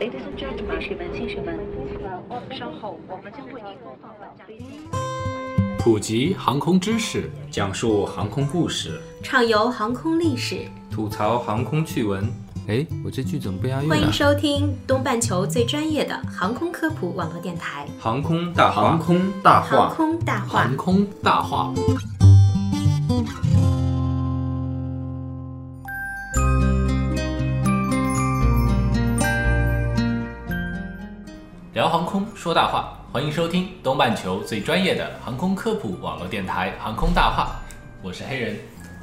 Ladies and gentlemen，士们、先生们，稍后我们将为您播放本站。普及航空知识，讲述航空故事，畅游航空历史，吐槽航空趣闻。哎，我这句怎么不押韵欢迎啊？收听东半球最专业的航空科普网络电台航空大话，航空大《航话，空大话航》。空大话。聊航空说大话，欢迎收听东半球最专业的航空科普网络电台《航空大话》，我是黑人。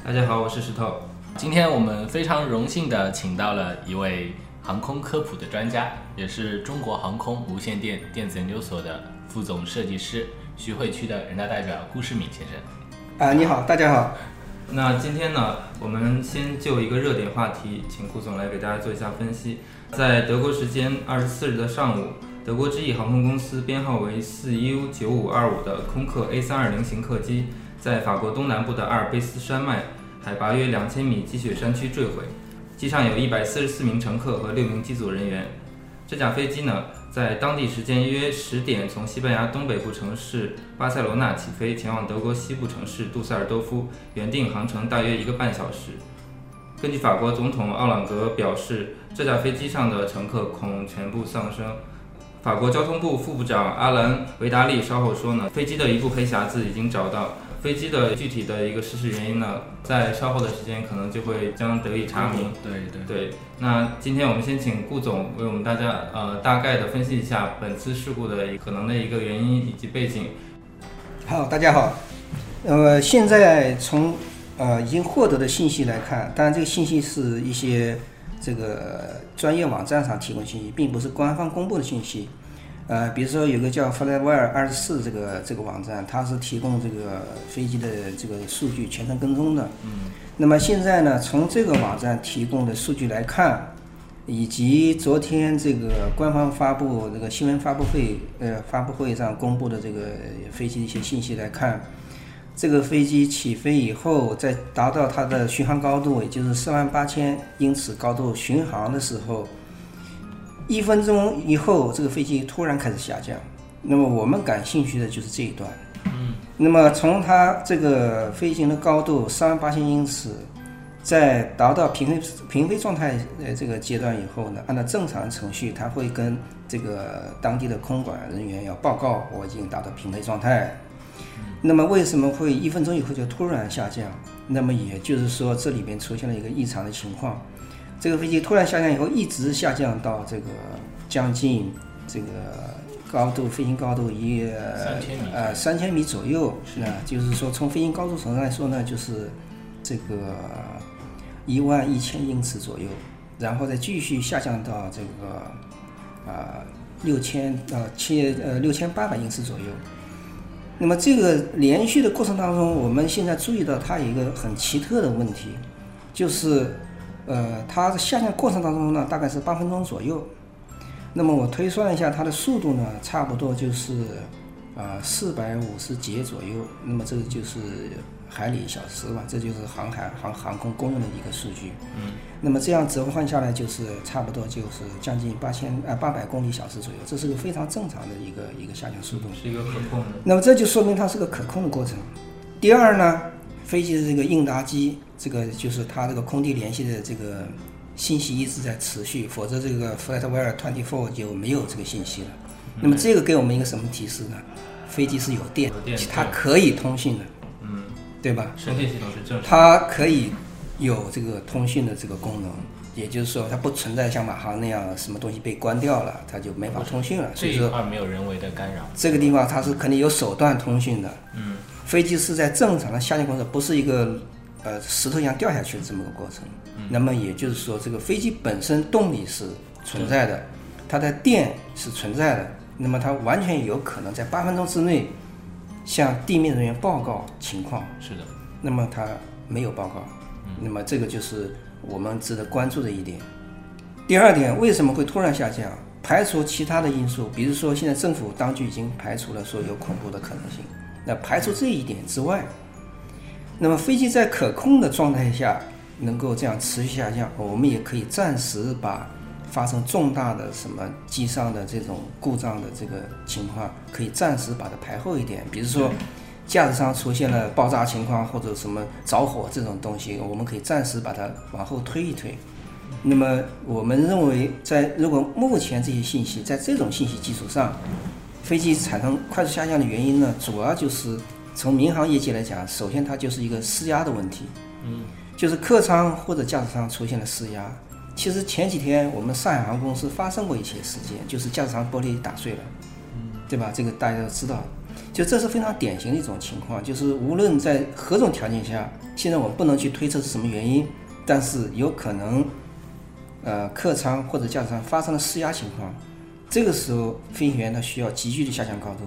大家好，我是石头。今天我们非常荣幸的请到了一位航空科普的专家，也是中国航空无线电电子研究所的副总设计师，徐汇区的人大代表顾世敏先生。啊，你好，大家好。那今天呢，我们先就一个热点话题，请顾总来给大家做一下分析。在德国时间二十四日的上午，德国之翼航空公司编号为四 U 九五二五的空客 A 三二零型客机，在法国东南部的阿尔卑斯山脉海拔约两千米积雪山区坠毁，机上有一百四十四名乘客和六名机组人员。这架飞机呢，在当地时间约十点从西班牙东北部城市巴塞罗那起飞，前往德国西部城市杜塞尔多夫，原定航程大约一个半小时。根据法国总统奥朗格表示，这架飞机上的乘客恐全部丧生。法国交通部副部长阿兰·维达利稍后说呢，飞机的一部黑匣子已经找到，飞机的具体的一个失事原因呢，在稍后的时间可能就会将得以查明。对对对，那今天我们先请顾总为我们大家呃大概的分析一下本次事故的可能的一个原因以及背景。好，大家好。呃，现在从呃已经获得的信息来看，当然这个信息是一些这个专业网站上提供信息，并不是官方公布的信息。呃，比如说有个叫 Flywire 二十四这个这个网站，它是提供这个飞机的这个数据全程跟踪的。嗯。那么现在呢，从这个网站提供的数据来看，以及昨天这个官方发布这个新闻发布会呃发布会上公布的这个飞机的一些信息来看，这个飞机起飞以后，在达到它的巡航高度，也就是四万八千英尺高度巡航的时候，一分钟以后，这个飞机突然开始下降。那么我们感兴趣的就是这一段。嗯。那么从它这个飞行的高度三万八千英尺，在达到平飞平飞状态呃这个阶段以后呢，按照正常程序，它会跟这个当地的空管人员要报告，我已经达到平飞状态。那么为什么会一分钟以后就突然下降？那么也就是说，这里边出现了一个异常的情况。这个飞机突然下降以后，一直下降到这个将近这个高度，飞行高度一呃三千米左右。那就是说，从飞行高度上来说呢，就是这个一万一千英尺左右，然后再继续下降到这个啊六千呃七呃六千八百英尺左右。那么这个连续的过程当中，我们现在注意到它有一个很奇特的问题，就是，呃，它的下降过程当中呢，大概是八分钟左右。那么我推算一下它的速度呢，差不多就是，啊四百五十节左右。那么这个就是海里小时吧，这就是航海航航空公用的一个数据。嗯。那么这样折换下来就是差不多就是将近八千啊八百公里小时左右，这是个非常正常的一个一个下降速度。是一个可控的。那么这就说明它是个可控的过程。第二呢，飞机的这个应答机，这个就是它这个空地联系的这个信息一直在持续，否则这个 FlightWire 24就没有这个信息了。那么这个给我们一个什么提示呢？飞机是有电，它可以通信的，嗯，对吧？生电系统是正常。它可以有这个通讯的这个功能，也就是说它不存在像马航那样什么东西被关掉了，它就没法通讯了。所这一以说块没有人为的干扰。这个地方它是肯定有手段通讯的。嗯，飞机是在正常的下降过程，不是一个呃石头一样掉下去的这么个过程。那么也就是说，这个飞机本身动力是存在的，它的电是存在的，那么它完全有可能在八分钟之内向地面人员报告情况。是的，那么他没有报告，那么这个就是我们值得关注的一点。第二点，为什么会突然下降？排除其他的因素，比如说现在政府当局已经排除了说有恐怖的可能性。那排除这一点之外，那么飞机在可控的状态下能够这样持续下降，我们也可以暂时把发生重大的什么机上的这种故障的这个情况，可以暂时把它排后一点。比如说，架子上出现了爆炸情况或者什么着火这种东西，我们可以暂时把它往后推一推。那么我们认为，在如果目前这些信息在这种信息基础上，飞机产生快速下降的原因呢，主要就是从民航业界来讲，首先它就是一个施压的问题，嗯，就是客舱或者驾驶舱出现了施压。其实前几天我们上海航空公司发生过一些事件，就是驾驶舱玻璃打碎了，嗯，对吧？这个大家都知道，就这是非常典型的一种情况，就是无论在何种条件下，现在我们不能去推测是什么原因，但是有可能，呃，客舱或者驾驶舱发生了失压情况。这个时候，飞行员他需要急剧的下降高度，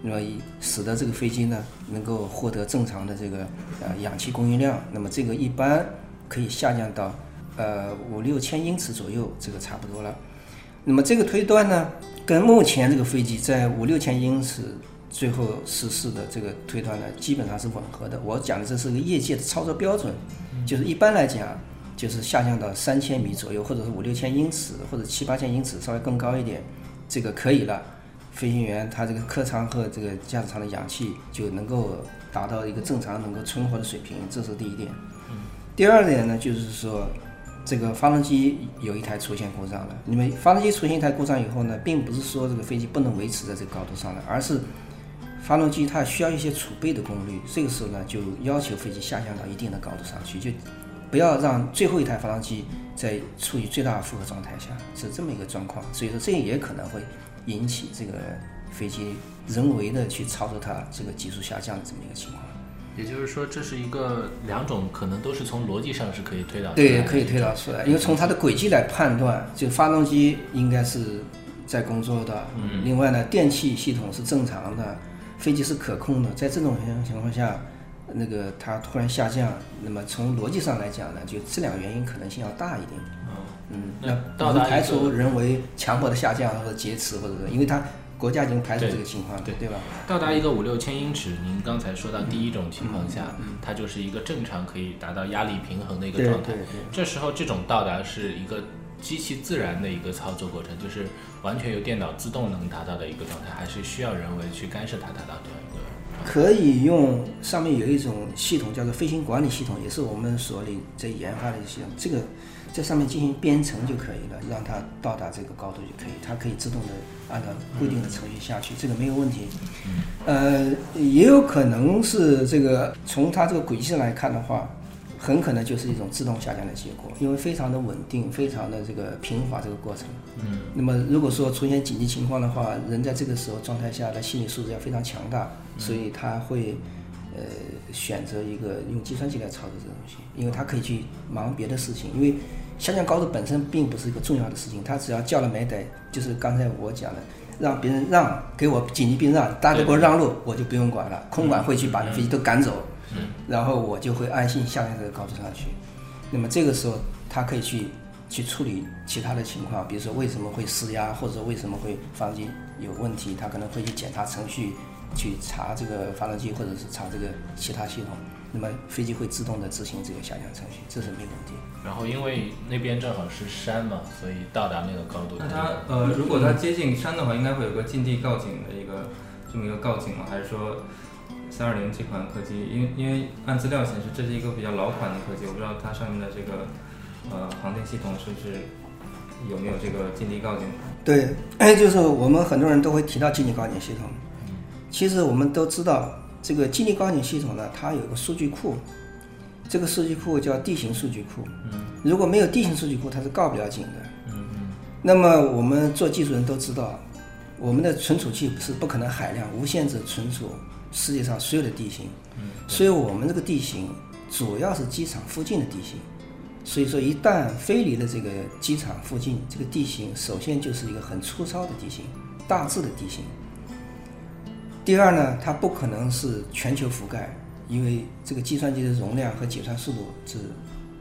那么使得这个飞机呢能够获得正常的这个呃氧气供应量。那么这个一般可以下降到呃五六千英尺左右，这个差不多了。那么这个推断呢，跟目前这个飞机在五六千英尺最后失事的这个推断呢，基本上是吻合的。我讲的这是个业界的操作标准，就是一般来讲。就是下降到三千米左右，或者是五六千英尺，或者七八千英尺，稍微更高一点，这个可以了。飞行员他这个客舱和这个驾驶舱的氧气就能够达到一个正常能够存活的水平，这是第一点。第二点呢，就是说这个发动机有一台出现故障了。因为发动机出现一台故障以后呢，并不是说这个飞机不能维持在这个高度上了，而是发动机它需要一些储备的功率。这个时候呢，就要求飞机下降到一定的高度上去，就。不要让最后一台发动机在处于最大负荷状态下，是这么一个状况。所以说，这也可能会引起这个飞机人为的去操作它这个急速下降的这么一个情况。也就是说，这是一个两种可能都是从逻辑上是可以推导。对，可以推导出来，因为从它的轨迹来判断，就发动机应该是在工作的。嗯。另外呢，电气系统是正常的，飞机是可控的。在这种情况下。那个它突然下降，那么从逻辑上来讲呢，就这两个原因可能性要大一点。嗯，嗯那我们排除人为强迫的下降或者劫持，或者是因为它国家已经排除这个情况，对对吧？到达一个五六千英尺，您刚才说到第一种情况下，它就是一个正常可以达到压力平衡的一个状态。这时候这种到达是一个机器自然的一个操作过程，就是完全由电脑自动能达到的一个状态，还是需要人为去干涉它达到这样一个。可以用上面有一种系统叫做飞行管理系统，也是我们所里在研发的系统。这个在上面进行编程就可以了，让它到达这个高度就可以，它可以自动的按照规定的程序下去，这个没有问题。呃，也有可能是这个从它这个轨迹上来看的话。很可能就是一种自动下降的结果，因为非常的稳定，非常的这个平滑这个过程。嗯，那么如果说出现紧急情况的话，人在这个时候状态下的心理素质要非常强大，所以他会呃选择一个用计算机来操作这个东西，因为他可以去忙别的事情。因为下降高度本身并不是一个重要的事情，他只要叫了没得，就是刚才我讲的，让别人让给我紧急避让，大家给我让路，我就不用管了，空管会去把那飞机都赶走。然后我就会安心下降这个高度上去。那么这个时候，他可以去去处理其他的情况，比如说为什么会失压，或者为什么会发动机有问题，他可能会去检查程序，去查这个发动机，或者是查这个其他系统。那么飞机会自动的执行这个下降程序，这是没问题。然后因为那边正好是山嘛，所以到达那个高度。那它呃，如果它接近山的话，应该会有个近地告警的一个这么一个告警吗？还是说？三二零这款客机，因为因为按资料显示，这是一个比较老款的客机，我不知道它上面的这个呃航天系统是不是有没有这个近地告警？对，就是我们很多人都会提到近地告警系统。其实我们都知道，这个近地告警系统呢，它有个数据库，这个数据库叫地形数据库。嗯。如果没有地形数据库，它是告不了警的。嗯嗯。那么我们做技术人都知道，我们的存储器是不可能海量无限制存储。世界上所有的地形，所以我们这个地形主要是机场附近的地形。所以说，一旦飞离了这个机场附近，这个地形首先就是一个很粗糙的地形，大致的地形。第二呢，它不可能是全球覆盖，因为这个计算机的容量和计算速度是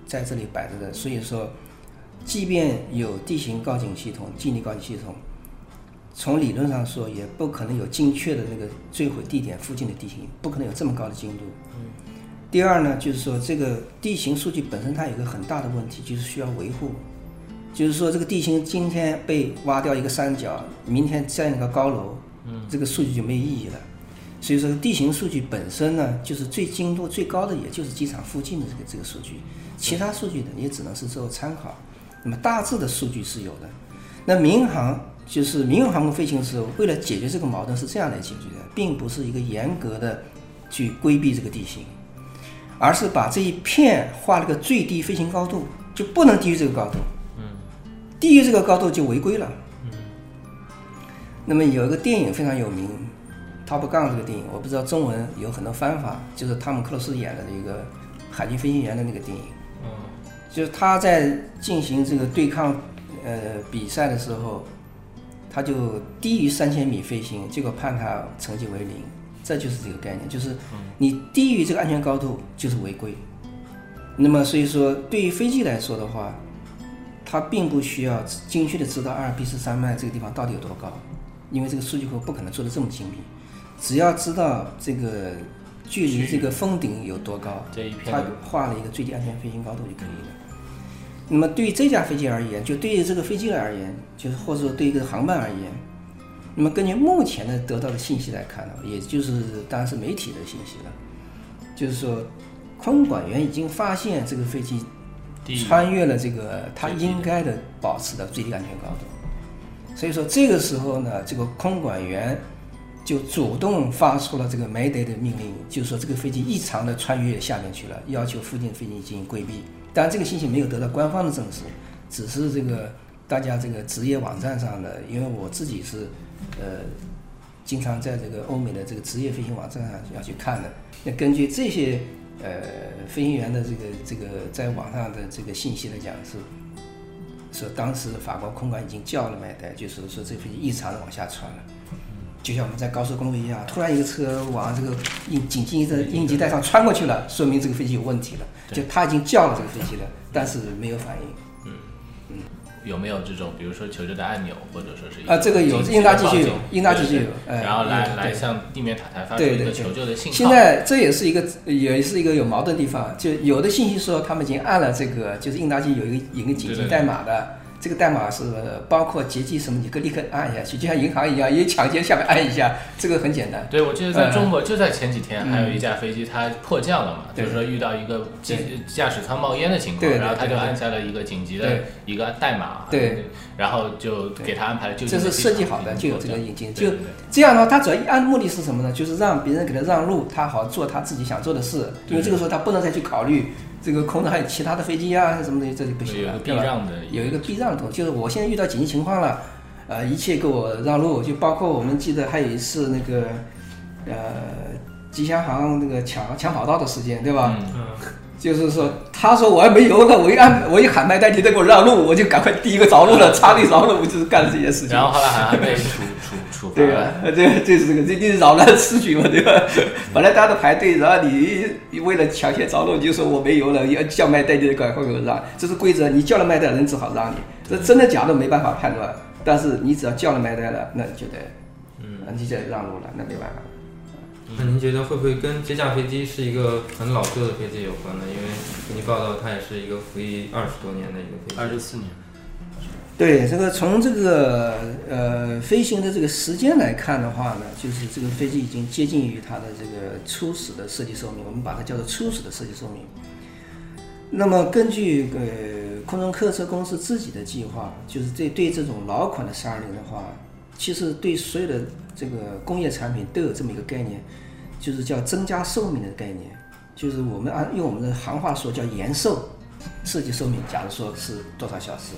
在这里摆着的。所以说，即便有地形告警系统、近地告警系统。从理论上说，也不可能有精确的那个坠毁地点附近的地形，不可能有这么高的精度。第二呢，就是说这个地形数据本身它有个很大的问题，就是需要维护。就是说这个地形今天被挖掉一个山脚，明天建一个高楼，嗯，这个数据就没有意义了。所以说地形数据本身呢，就是最精度最高的，也就是机场附近的这个这个数据，其他数据呢也只能是做参考。那么大致的数据是有的。那民航就是民用航空飞行的时候，为了解决这个矛盾是这样来解决的，并不是一个严格的去规避这个地形，而是把这一片画了个最低飞行高度，就不能低于这个高度。嗯，低于这个高度就违规了。嗯。那么有一个电影非常有名，《Top Gun》这个电影，我不知道中文有很多翻法，就是汤姆克鲁斯演的一个海军飞行员的那个电影。嗯。就是他在进行这个对抗呃比赛的时候，他就低于三千米飞行，结果判他成绩为零。这就是这个概念，就是你低于这个安全高度就是违规。那么所以说，对于飞机来说的话，它并不需要精确的知道阿尔卑斯山脉这个地方到底有多高，因为这个数据库不可能做的这么精密。只要知道这个距离这个峰顶有多高，它画了一个最低安全飞行高度就可以了。那么对于这架飞机而言，就对于这个飞机而言，就是或者说对于这个航班而言。那么根据目前的得到的信息来看呢，也就是当然是媒体的信息了，就是说空管员已经发现这个飞机穿越了这个它应该的保持的最低安全高度，所以说这个时候呢，这个空管员就主动发出了这个没得的命令，就是说这个飞机异常的穿越下面去了，要求附近飞机进行规避。当然这个信息没有得到官方的证实，只是这个大家这个职业网站上的，因为我自己是。呃，经常在这个欧美的这个职业飞行网站上要去看的。那根据这些呃飞行员的这个这个在网上的这个信息来讲，是说当时法国空管已经叫了麦代，就是说这飞机异常的往下窜了，就像我们在高速公路一样，突然一个车往这个应紧急的应急带上穿过去了，说明这个飞机有问题了。就他已经叫了这个飞机了，但是没有反应。有没有这种，比如说求救的按钮，或者说是啊，这个有，应答机就有，应答机就有，然后来来向地面塔台发出一个求救的信号。现在这也是一个，也是一个有矛盾地方，就有的信息说他们已经按了这个，就是应答机有一个有一个紧急代码的。这个代码是包括劫机什么，你可立刻按下去，就像银行一样，一抢劫下面按一下，这个很简单。对，我记得在中国就在前几天，还有一架飞机它迫降了嘛，就是说遇到一个驾驾驶舱冒烟的情况，然后他就按下了一个紧急的一个代码，对，然后就给他安排了救这是设计好的，就有这个引擎，就这样的话，他主要按目的是什么呢？就是让别人给他让路，他好做他自己想做的事，因为这个时候他不能再去考虑。这个空中还有其他的飞机啊，什么东西，这就不行了？有一个避让的东西，就是我现在遇到紧急情况了，呃，一切给我让路，就包括我们记得还有一次那个，呃，吉祥航那个抢抢跑道的事件，对吧？嗯。就是说，他说我还没油呢，我一按，我一喊麦代，替再给我让路，我就赶快第一个着陆了，插队着陆，就是干了这件事情。然后后来还还被处处处罚。对吧？这这是这个，这就是扰乱秩序嘛，对吧？本来大家都排队，然后你为了抢先着陆，你就说我没油了，要叫卖代，你赶快给我让，这是规则。你叫了麦代，人只好让你。这真的假的没办法判断，但是你只要叫了麦代了，那就得，嗯，你就得让路了，那没办法。那您觉得会不会跟这架飞机是一个很老旧的飞机有关呢？因为根据报道，它也是一个服役二十多年的一个飞机。二十四年。对，这个从这个呃飞行的这个时间来看的话呢，就是这个飞机已经接近于它的这个初始的设计寿命，我们把它叫做初始的设计寿命。那么根据呃空中客车公司自己的计划，就是对对这种老款的三二零的话。其实对所有的这个工业产品都有这么一个概念，就是叫增加寿命的概念，就是我们按用我们的行话说叫延寿，设计寿命，假如说是多少小时，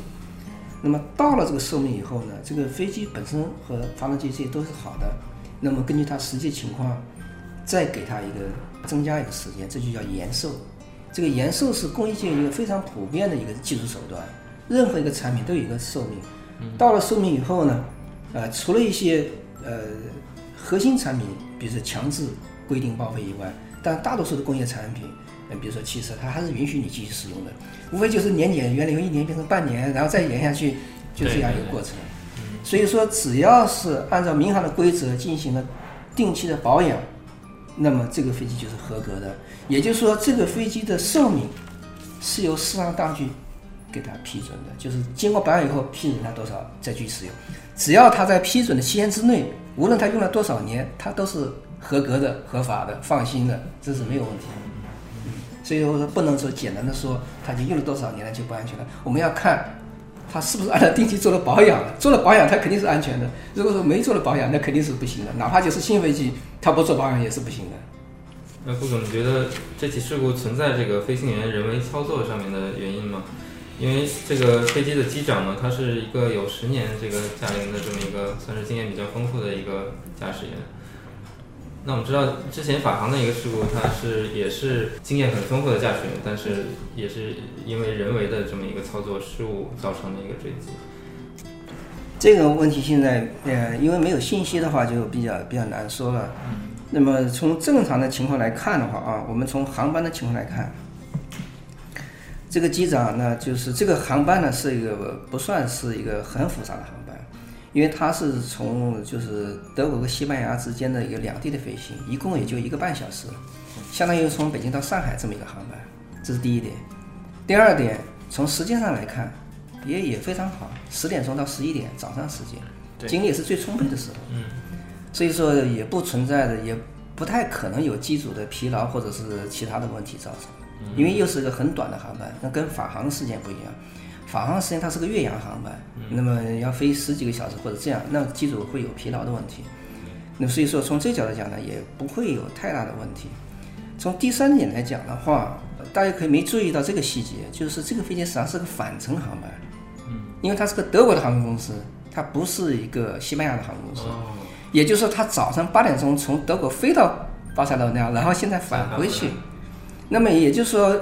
那么到了这个寿命以后呢，这个飞机本身和发动机这些都是好的，那么根据它实际情况，再给它一个增加一个时间，这就叫延寿。这个延寿是工业界一个非常普遍的一个技术手段，任何一个产品都有一个寿命，到了寿命以后呢？呃，除了一些呃核心产品，比如说强制规定报废以外，但大多数的工业产品，嗯，比如说汽车，它还是允许你继续使用的，无非就是年检，原来由一年变成半年，然后再延下去，就这样一个过程。所以说，只要是按照民航的规则进行了定期的保养，那么这个飞机就是合格的。也就是说，这个飞机的寿命是由市场当局给它批准的，就是经过保养以后批准它多少再去使用，只要它在批准的期限之内，无论它用了多少年，它都是合格的、合法的、放心的，这是没有问题的。所以说不能说简单的说它就用了多少年了就不安全了，我们要看它是不是按照定期做了保养了，做了保养它肯定是安全的。如果说没做了保养，那肯定是不行的，哪怕就是新飞机，它不做保养也是不行的。那顾总，你觉得这起事故存在这个飞行员人为操作上面的原因吗？因为这个飞机的机长呢，他是一个有十年这个驾龄的这么一个，算是经验比较丰富的一个驾驶员。那我们知道之前法航的一个事故，它是也是经验很丰富的驾驶员，但是也是因为人为的这么一个操作失误造成的一个坠机。这个问题现在呃，因为没有信息的话，就比较比较难说了。那么从正常的情况来看的话啊，我们从航班的情况来看，这个机长呢，就是这个航班呢是一个不算是一个很复杂的航班，因为它是从就是德国和西班牙之间的一个两地的飞行，一共也就一个半小时，相当于从北京到上海这么一个航班，这是第一点。第二点，从时间上来看，也也非常好，十点钟到十一点早上时间，精力也是最充沛的时候。嗯。所以说也不存在的，也不太可能有机组的疲劳或者是其他的问题造成，因为又是个很短的航班，那跟法航时间不一样。法航时间它是个越洋航班，那么要飞十几个小时或者这样，那机组会有疲劳的问题。那所以说从这角度讲呢，也不会有太大的问题。从第三点来讲的话，大家可以没注意到这个细节，就是这个飞机实际上是个返程航班，因为它是个德国的航空公司，它不是一个西班牙的航空公司。也就是说，它早上八点钟从德国飞到巴塞罗那，然后现在返回去。那么也就是说，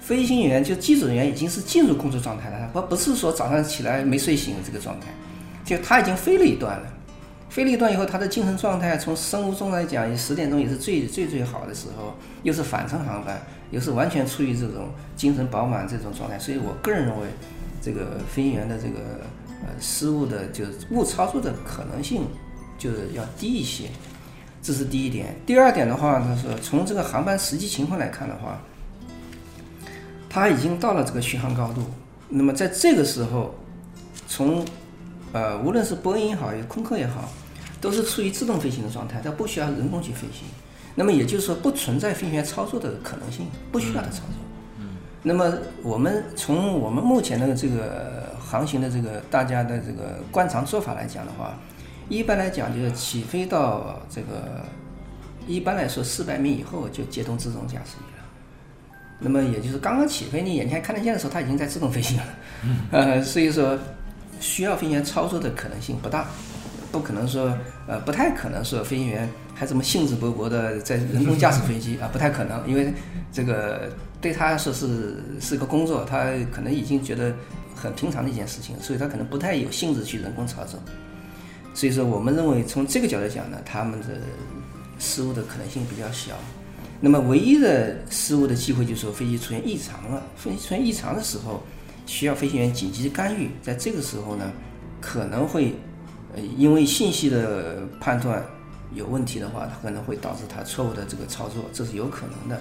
飞行员就机组人员已经是进入工作状态了，不不是说早上起来没睡醒这个状态，就他已经飞了一段了。飞了一段以后，他的精神状态从生物钟来讲，十点钟也是最最最好的时候，又是返程航班，又是完全处于这种精神饱满这种状态。所以我个人认为，这个飞行员的这个呃失误的就是误操作的可能性。就是要低一些，这是第一点。第二点的话，就是从这个航班实际情况来看的话，它已经到了这个巡航高度。那么在这个时候，从呃无论是波音也好，也空客也好，都是处于自动飞行的状态，它不需要人工去飞行。那么也就是说，不存在飞行员操作的可能性，不需要他操作。嗯。那么我们从我们目前的这个航行的这个大家的这个惯常做法来讲的话，一般来讲，就是起飞到这个，一般来说四百米以后就接通自动驾驶。那么也就是刚刚起飞，你眼前看得见的时候，它已经在自动飞行了。呃，所以说需要飞行员操作的可能性不大，不可能说呃不太可能说飞行员还这么兴致勃勃的在人工驾驶飞机 啊，不太可能，因为这个对他说是是个工作，他可能已经觉得很平常的一件事情，所以他可能不太有兴致去人工操作。所以说，我们认为从这个角度讲呢，他们的失误的可能性比较小。那么，唯一的失误的机会就是说飞机出现异常了。飞机出现异常的时候，需要飞行员紧急干预。在这个时候呢，可能会呃因为信息的判断有问题的话，它可能会导致他错误的这个操作，这是有可能的。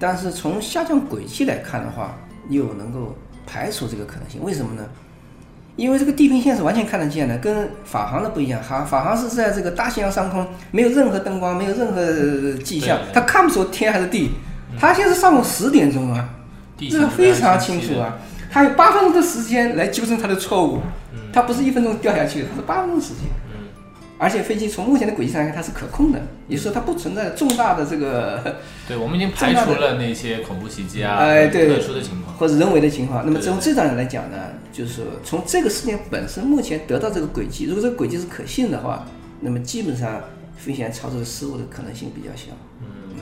但是从下降轨迹来看的话，又能够排除这个可能性。为什么呢？因为这个地平线是完全看得见的，跟法航的不一样。哈，法航是在这个大西洋上空，没有任何灯光，没有任何迹象，它看不出天还是地。它现在是上午十点钟啊，这个非常清楚啊。它有八分钟的时间来纠正它的错误，它不是一分钟掉下去，它是八分钟时间。而且飞机从目前的轨迹上看，它是可控的，也就是说它不存在重大的这个。对，我们已经 排除了那些恐怖袭击啊，哎，对，特殊的情况或者人为的情况。那么从这张来讲呢，就是说从这个事件本身目前得到这个轨迹，如果这个轨迹是可信的话，那么基本上飞行员操作失误的可能性比较小。嗯，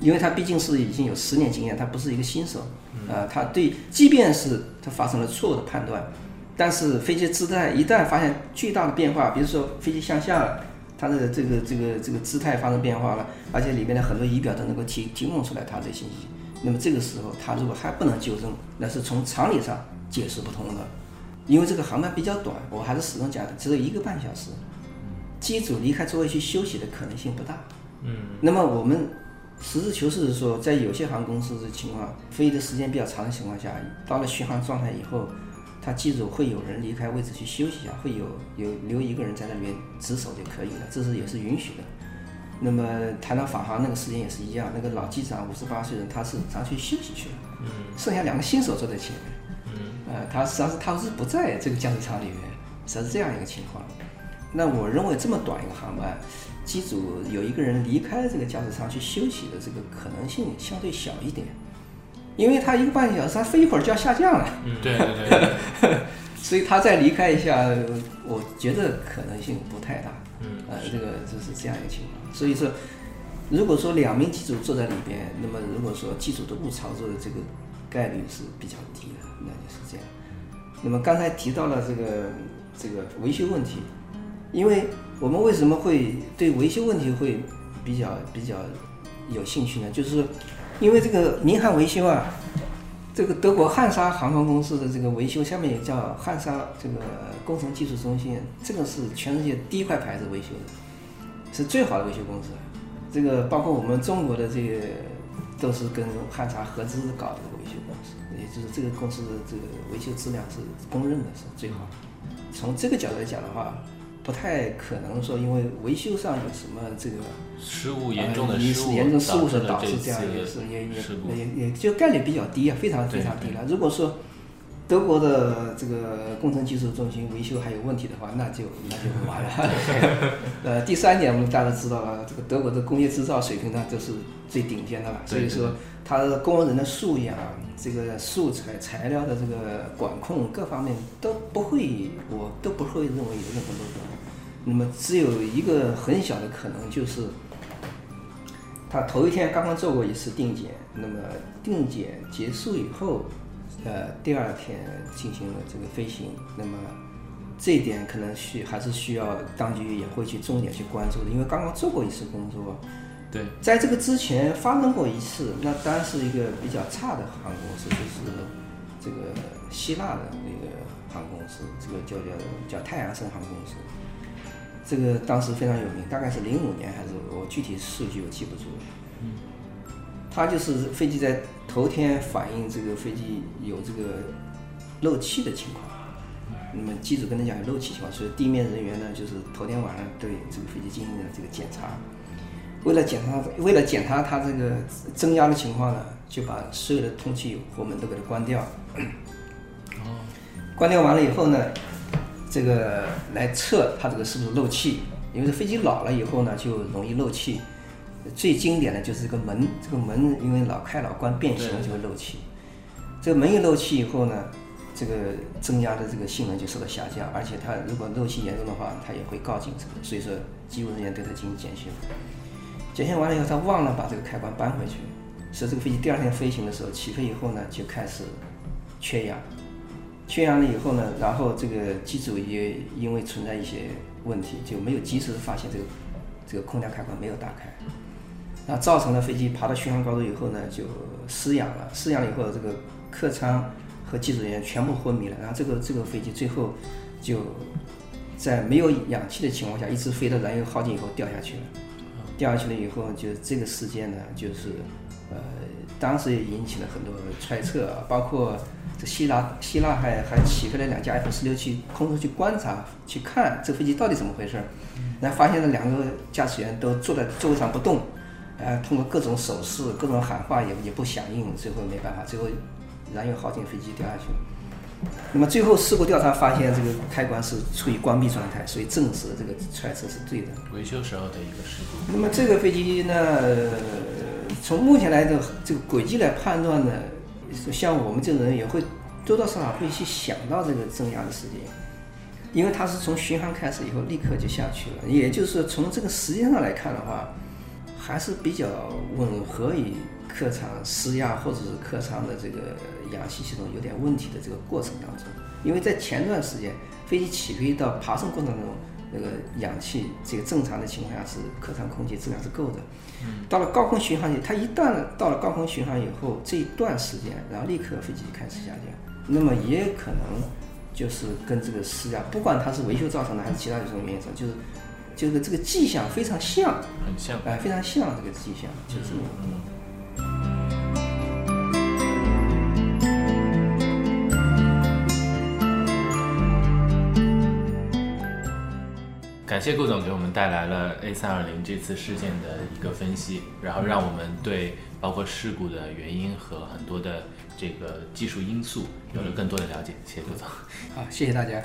因为他毕竟是已经有十年经验，他不是一个新手。啊，他对，即便是他发生了错误的判断。但是飞机姿态一旦发现巨大的变化，比如说飞机向下了，它的这个这个这个姿态发生变化了，而且里面的很多仪表都能够提提供出来它这信息，那么这个时候它如果还不能纠正，那是从常理上解释不通的，因为这个航班比较短，我还是始终讲的，只有一个半小时，机组离开座位去休息的可能性不大。嗯，那么我们实事求是的说，在有些航空公司的情况，飞的时间比较长的情况下，到了巡航状态以后，它机组会有人离开位置去休息一下，会有有留一个人在那边值守就可以了，这是也是允许的。那么谈到法航那个时间也是一样，那个老机长五十八岁人，他是他去休息去了，剩下两个新手坐在前面，呃，他实际上是他是不在这个驾驶舱里面，实际上是这样一个情况。那我认为这么短一个航班，机组有一个人离开这个驾驶舱去休息的这个可能性相对小一点，因为他一个半小时，他飞一会儿就要下降了，对对对对，所以他再离开一下，我觉得可能性不太大。嗯，呃，这个就是这样一个情况。所以说，如果说两名机组坐在里边，那么如果说机组的误操作的这个概率是比较低的，那就是这样。那么刚才提到了这个这个维修问题，因为我们为什么会对维修问题会比较比较有兴趣呢？就是说，因为这个民航维修啊，这个德国汉莎航空公司的这个维修，下面也叫汉莎这个工程技术中心，这个是全世界第一块牌子维修的，是最好的维修公司。这个包括我们中国的这个都是跟汉莎合资搞的维修公司，也就是这个公司的这个维修质量是公认的是最好的。从这个角度来讲的话，不太可能说因为维修上有什么这个失误严重的呃失误，严重失误所导导致这样也次是也也。也也就概率比较低啊，非常非常低了。如果说德国的这个工程技术中心维修还有问题的话，那就那就完了。呃，第三点我们大家知道了，这个德国的工业制造水平呢，都是最顶尖的了。所以说，它的工人的素养、这个素材、材料的这个管控各方面都不会，我都不会认为有任何漏洞。那么只有一个很小的可能就是。他头一天刚刚做过一次定检，那么定检结束以后，呃，第二天进行了这个飞行，那么这一点可能需还是需要当局也会去重点去关注的，因为刚刚做过一次工作，对，在这个之前发生过一次，那当然是一个比较差的航空公司，就是这个希腊的那个航空公司，这个叫叫叫太阳神航空公司。这个当时非常有名，大概是零五年还是我具体数据我记不住了。他就是飞机在头天反映这个飞机有这个漏气的情况，那么机组跟他讲有漏气情况，所以地面人员呢就是头天晚上对这个飞机进行了这个检查。为了检查，为了检查它这个增压的情况呢，就把所有的通气活门都给它关掉。关掉完了以后呢，这个来测它这个是不是漏气，因为这飞机老了以后呢，就容易漏气。最经典的就是这个门，这个门因为老开老关变形就会漏气。这个门一漏气以后呢，这个增压的这个性能就受到下降，而且它如果漏气严重的话，它也会告警什么的。所以说，机务人员对它进行检修。检修完了以后，他忘了把这个开关搬回去，所以这个飞机第二天飞行的时候，起飞以后呢，就开始缺氧。缺氧了以后呢，然后这个机组也因为存在一些问题，就没有及时发现这个这个空调开关没有打开，那造成了飞机爬到巡航高度以后呢，就失氧了。失氧了以后，这个客舱和机组人员全部昏迷了。然后这个这个飞机最后就在没有氧气的情况下，一直飞到燃油耗尽以后掉下去了。掉下去了以后，就这个事件呢，就是呃，当时也引起了很多揣测，包括这希腊希腊还还起飞了两架 F 十六去空中去观察去看这飞机到底怎么回事儿，然后发现了两个驾驶员都坐在座位上不动，呃，通过各种手势、各种喊话也也不响应，最后没办法，最后燃油耗尽，飞机掉下去了。那么最后事故调查发现，这个开关是处于关闭状态，所以证实了这个揣测是对的。维修时候的一个事故。那么这个飞机呢，呃从目前来的这个轨迹来判断呢，像我们这种人也会多多少少会去想到这个增压的时间，因为它是从巡航开始以后立刻就下去了，也就是从这个时间上来看的话，还是比较吻合于客舱失压或者是客舱的这个氧气系统有点问题的这个过程当中，因为在前段时间飞机起飞到爬升过程当中，那个氧气这个正常的情况下是客舱空气质量是够的。到了高空巡航，它一旦到了高空巡航以后，这一段时间，然后立刻飞机就开始下降，那么也可能就是跟这个失压，不管它是维修造成的还是其他有什么原因造成，就是就是这个迹象非常像，很像。哎、非常像这个迹象，就是这么。嗯，感谢顾总给我们带来了 A 三二零这次事件的一个分析，然后让我们对包括事故的原因和很多的这个技术因素有了更多的了解。谢谢顾总。好，谢谢大家。